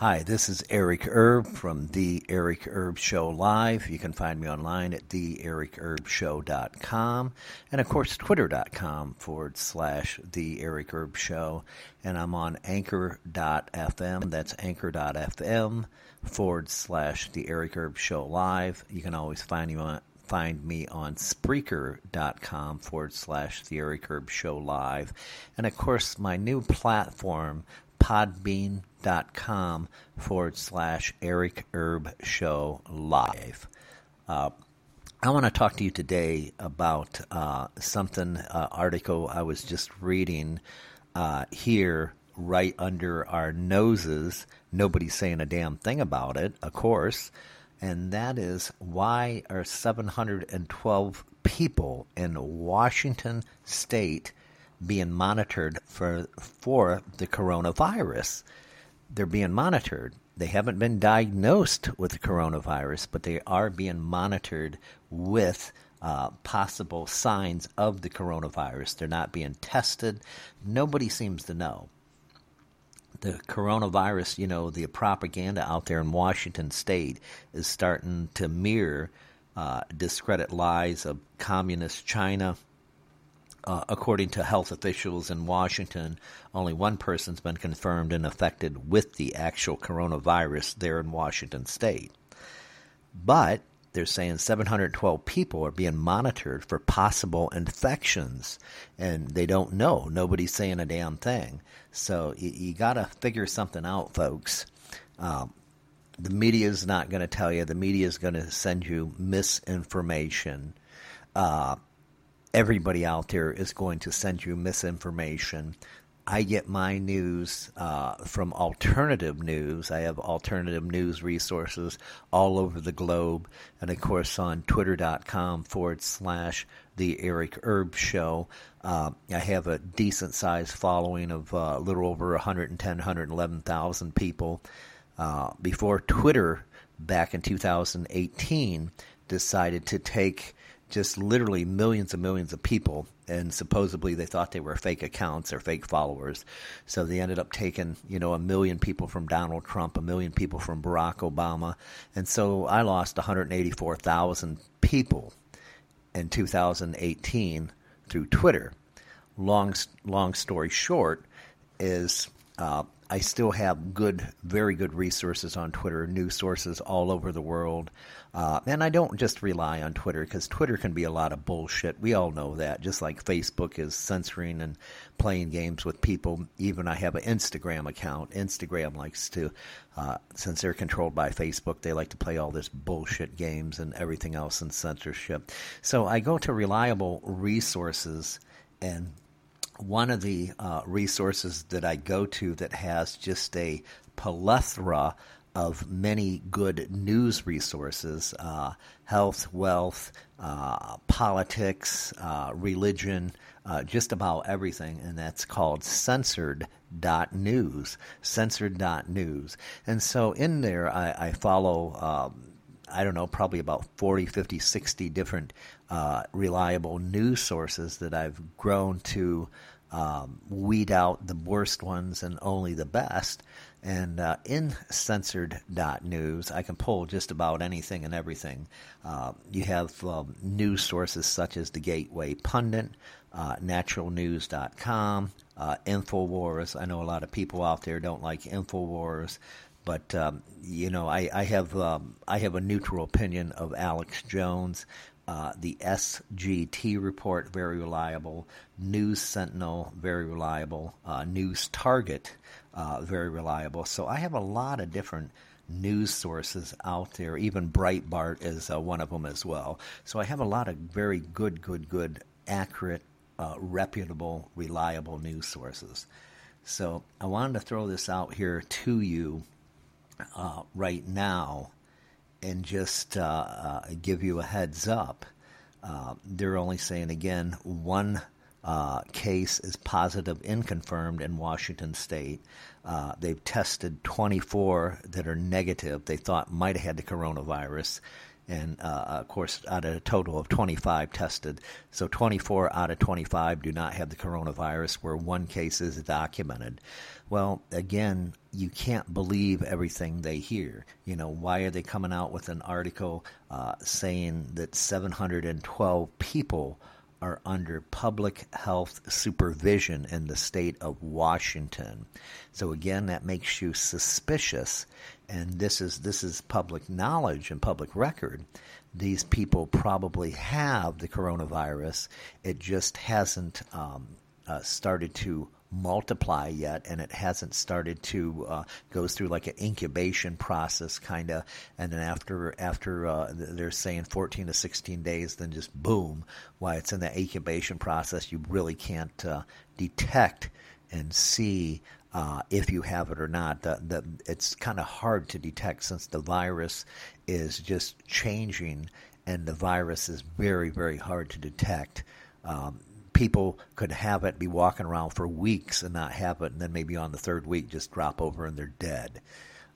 Hi, this is Eric Erb from The Eric Erb Show Live. You can find me online at TheEricErbShow.com and, of course, Twitter.com forward slash The Eric Erb Show. And I'm on Anchor.fm. That's Anchor.fm forward slash The Eric Erb Show Live. You can always find me on find me on Spreaker.com forward slash The Eric Erb Show Live. And of course, my new platform, podbean.com forward slash Eric Erb Show Live. Uh, I want to talk to you today about uh, something, uh, article I was just reading uh, here right under our noses. Nobody's saying a damn thing about it, of course. And that is why are 712 people in Washington state being monitored for for the coronavirus. They're being monitored. They haven't been diagnosed with the coronavirus, but they are being monitored with uh, possible signs of the coronavirus. They're not being tested. Nobody seems to know. The coronavirus, you know, the propaganda out there in Washington state is starting to mirror, uh, discredit lies of communist China uh, according to health officials in Washington, only one person's been confirmed and affected with the actual coronavirus there in Washington state. But they're saying 712 people are being monitored for possible infections, and they don't know. Nobody's saying a damn thing. So you, you got to figure something out, folks. Um, the media is not going to tell you. The media is going to send you misinformation. Uh, everybody out there is going to send you misinformation. I get my news uh, from alternative news. I have alternative news resources all over the globe. And of course, on twitter.com forward slash The Eric Erb Show, uh, I have a decent sized following of uh, a little over 110, 111,000 people. Uh, before Twitter, back in 2018, decided to take just literally millions and millions of people, and supposedly they thought they were fake accounts or fake followers. So they ended up taking, you know, a million people from Donald Trump, a million people from Barack Obama, and so I lost 184,000 people in 2018 through Twitter. Long, long story short, is uh, I still have good, very good resources on Twitter, news sources all over the world. Uh, and I don't just rely on Twitter because Twitter can be a lot of bullshit. We all know that. Just like Facebook is censoring and playing games with people. Even I have an Instagram account. Instagram likes to, uh, since they're controlled by Facebook, they like to play all this bullshit games and everything else and censorship. So I go to reliable resources and one of the uh, resources that I go to that has just a plethora of many good news resources uh, health, wealth, uh, politics, uh, religion, uh, just about everything. And that's called censored.news. Censored.news. And so in there, I, I follow. Um, I don't know, probably about 40, 50, 60 different uh, reliable news sources that I've grown to um, weed out the worst ones and only the best. And uh, in censored.news, I can pull just about anything and everything. Uh, you have um, news sources such as the Gateway Pundit, uh, naturalnews.com, uh, InfoWars. I know a lot of people out there don't like InfoWars. But um, you know, I, I have um, I have a neutral opinion of Alex Jones. Uh, the SGT report, very reliable. News Sentinel, very reliable. Uh, News Target, uh, very reliable. So I have a lot of different news sources out there. Even Breitbart is uh, one of them as well. So I have a lot of very good, good, good, accurate, uh, reputable, reliable news sources. So I wanted to throw this out here to you uh, right now and just uh, uh, give you a heads up. Uh, they're only saying again one uh, case is positive and confirmed in Washington State. They've tested 24 that are negative. They thought might have had the coronavirus. And uh, of course, out of a total of 25 tested, so 24 out of 25 do not have the coronavirus, where one case is documented. Well, again, you can't believe everything they hear. You know, why are they coming out with an article uh, saying that 712 people are under public health supervision in the state of Washington? So again, that makes you suspicious, and this is this is public knowledge and public record. These people probably have the coronavirus. It just hasn't um, uh, started to multiply yet and it hasn't started to uh, goes through like an incubation process kind of and then after after uh, they're saying 14 to 16 days then just boom why it's in the incubation process you really can't uh, detect and see uh, if you have it or not. The, the, it's kind of hard to detect since the virus is just changing and the virus is very, very hard to detect. Um, people could have it, be walking around for weeks and not have it, and then maybe on the third week just drop over and they're dead.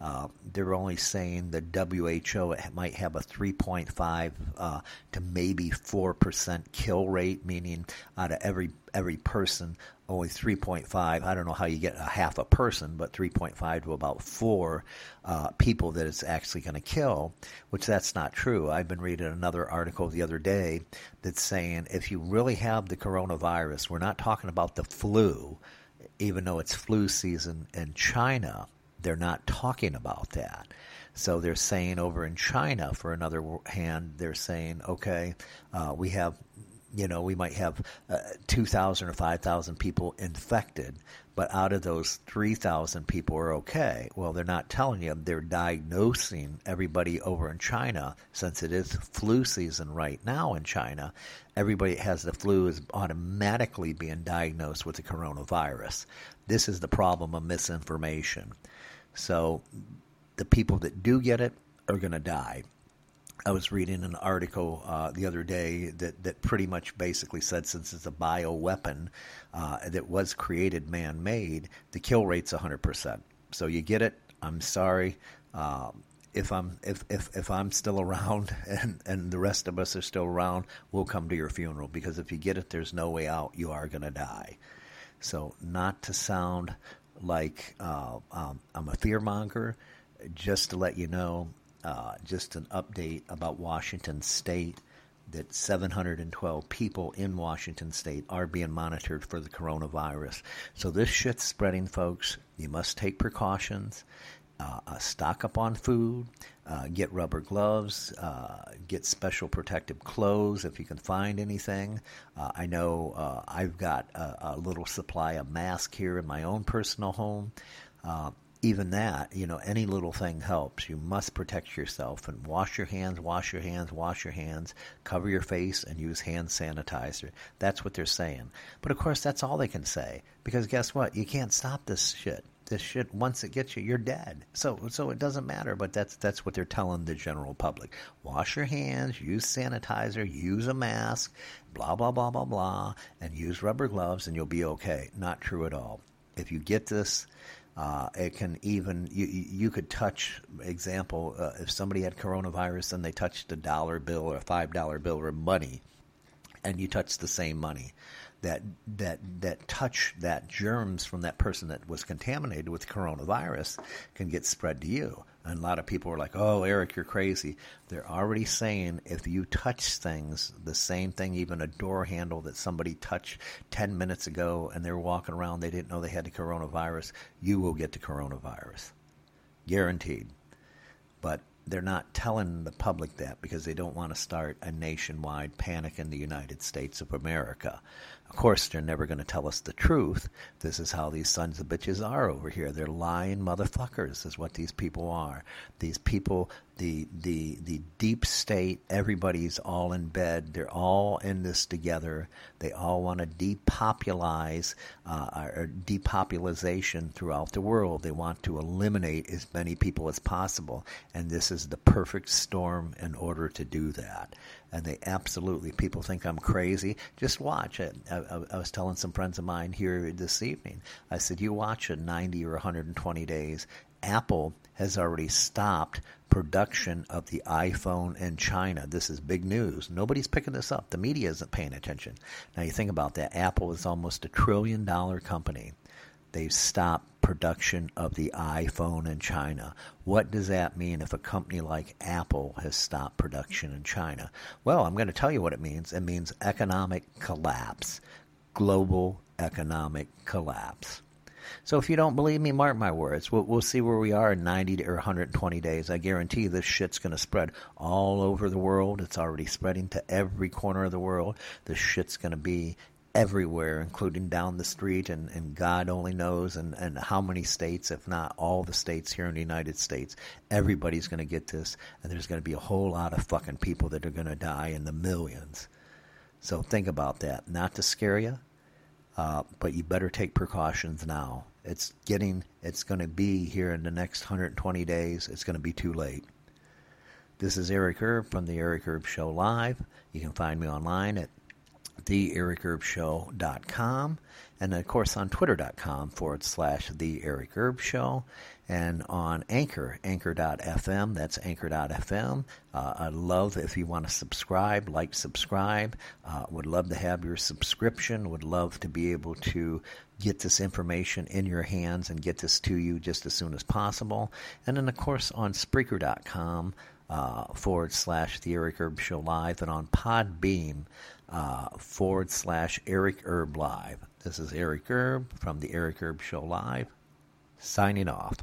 Uh, they're only saying the WHO might have a 3.5 uh, to maybe 4% kill rate, meaning out of every every person, only 3.5. I don't know how you get a half a person, but 3.5 to about four uh, people that it's actually going to kill, which that's not true. I've been reading another article the other day that's saying if you really have the coronavirus, we're not talking about the flu, even though it's flu season in China they're not talking about that. So they're saying over in China, for another hand, they're saying, okay, uh, we have, you know, we might have uh, 2,000 or 5,000 people infected, but out of those 3,000 people are okay. Well, they're not telling you they're diagnosing everybody over in China since it is flu season right now in China. Everybody that has the flu is automatically being diagnosed with the coronavirus. This is the problem of misinformation. So the people that do get it are going to die. I was reading an article uh, the other day that, that pretty much basically said since it's a bioweapon uh, that was created man made, the kill rate's 100%. So you get it. I'm sorry. Um, if I'm if, if, if I'm still around and, and the rest of us are still around, we'll come to your funeral because if you get it, there's no way out. You are going to die. So, not to sound like uh, um, I'm a fearmonger. Just to let you know, uh, just an update about Washington State that 712 people in Washington State are being monitored for the coronavirus. So this shit's spreading, folks. You must take precautions uh, uh, stock up on food, uh, get rubber gloves, uh, get special protective clothes if you can find anything. Uh, I know uh, I've got a, a, little supply of mask here in my own personal home. even that, you know, any little thing helps. You must protect yourself and wash your hands, wash your hands, wash your hands, cover your face, and use hand sanitizer. That's what they're saying. But of course, that's all they can say because guess what? You can't stop this shit this shit once it gets you, you're dead. So so it doesn't matter. But that's that's what they're telling the general public. Wash your hands, use sanitizer, use a mask, blah blah blah blah blah, and use rubber gloves, and you'll be okay. Not true at all. If you get this. Uh, it can even you you could touch example uh, if somebody had coronavirus and they touched a dollar bill or a five dollar bill or money, and you touch the same money, that that that touch that germs from that person that was contaminated with coronavirus can get spread to you. And a lot of people are like, "Oh, Eric, you're crazy." They're already saying if you touch things, the same thing, even a door handle that somebody touched 10 minutes ago and they're walking around, they didn't know they had the coronavirus, you will get the coronavirus. Guaranteed. But they're not telling the public that because they don't want to start a nationwide panic in the United States of America. Of course, they're never going to tell us the truth. This is how these sons of bitches are over here. They're lying motherfuckers, is what these people are. These people, the the the deep state, everybody's all in bed. They're all in this together. They all want to depopulize uh, or depopulization throughout the world. They want to eliminate as many people as possible, and this is the perfect storm in order to do that and they absolutely people think I'm crazy. Just watch it. I, I, I, was telling some friends of mine here this evening. I said, you watch it 90 or 120 days. Apple has already stopped production of the iPhone in China. This is big news. Nobody's picking this up. The media isn't paying attention. Now you think about that. Apple is almost a trillion dollar company. they've stopped production of the iPhone in China. What does that mean if a company like Apple has stopped production in China? Well, I'm going to tell you what it means. It means economic collapse, global economic collapse. So if you don't believe me, mark my words. We'll, we'll see where we are in 90 or 120 days. I guarantee this shit's going to spread all over the world. It's already spreading to every corner of the world. This shit's going to be everywhere, including down the street, and, and God only knows, and, and how many states, if not all the states here in the United States. Everybody's going to get this, and there's going to be a whole lot of fucking people that are going to die in the millions. So think about that. Not to scare you, uh, but you better take precautions now. It's getting, it's going to be here in the next 120 days. It's going to be too late. This is Eric Erb from the Eric Erb Show Live. You can find me online at theericerbshow.com and of course on twitter.com forward slash the Eric Erb Show and on Anchor, anchor.fm. That's anchor.fm. Uh, I'd love if you want to subscribe, like, subscribe. Uh, would love to have your subscription. Would love to be able to get this information in your hands and get this to you just as soon as possible. And then, of course, on Spreaker.com uh, forward slash The Eric Erb Show Live and on Podbean uh, forward slash Eric Erb Live. This is Eric Erb from The Eric Erb Show Live, signing off.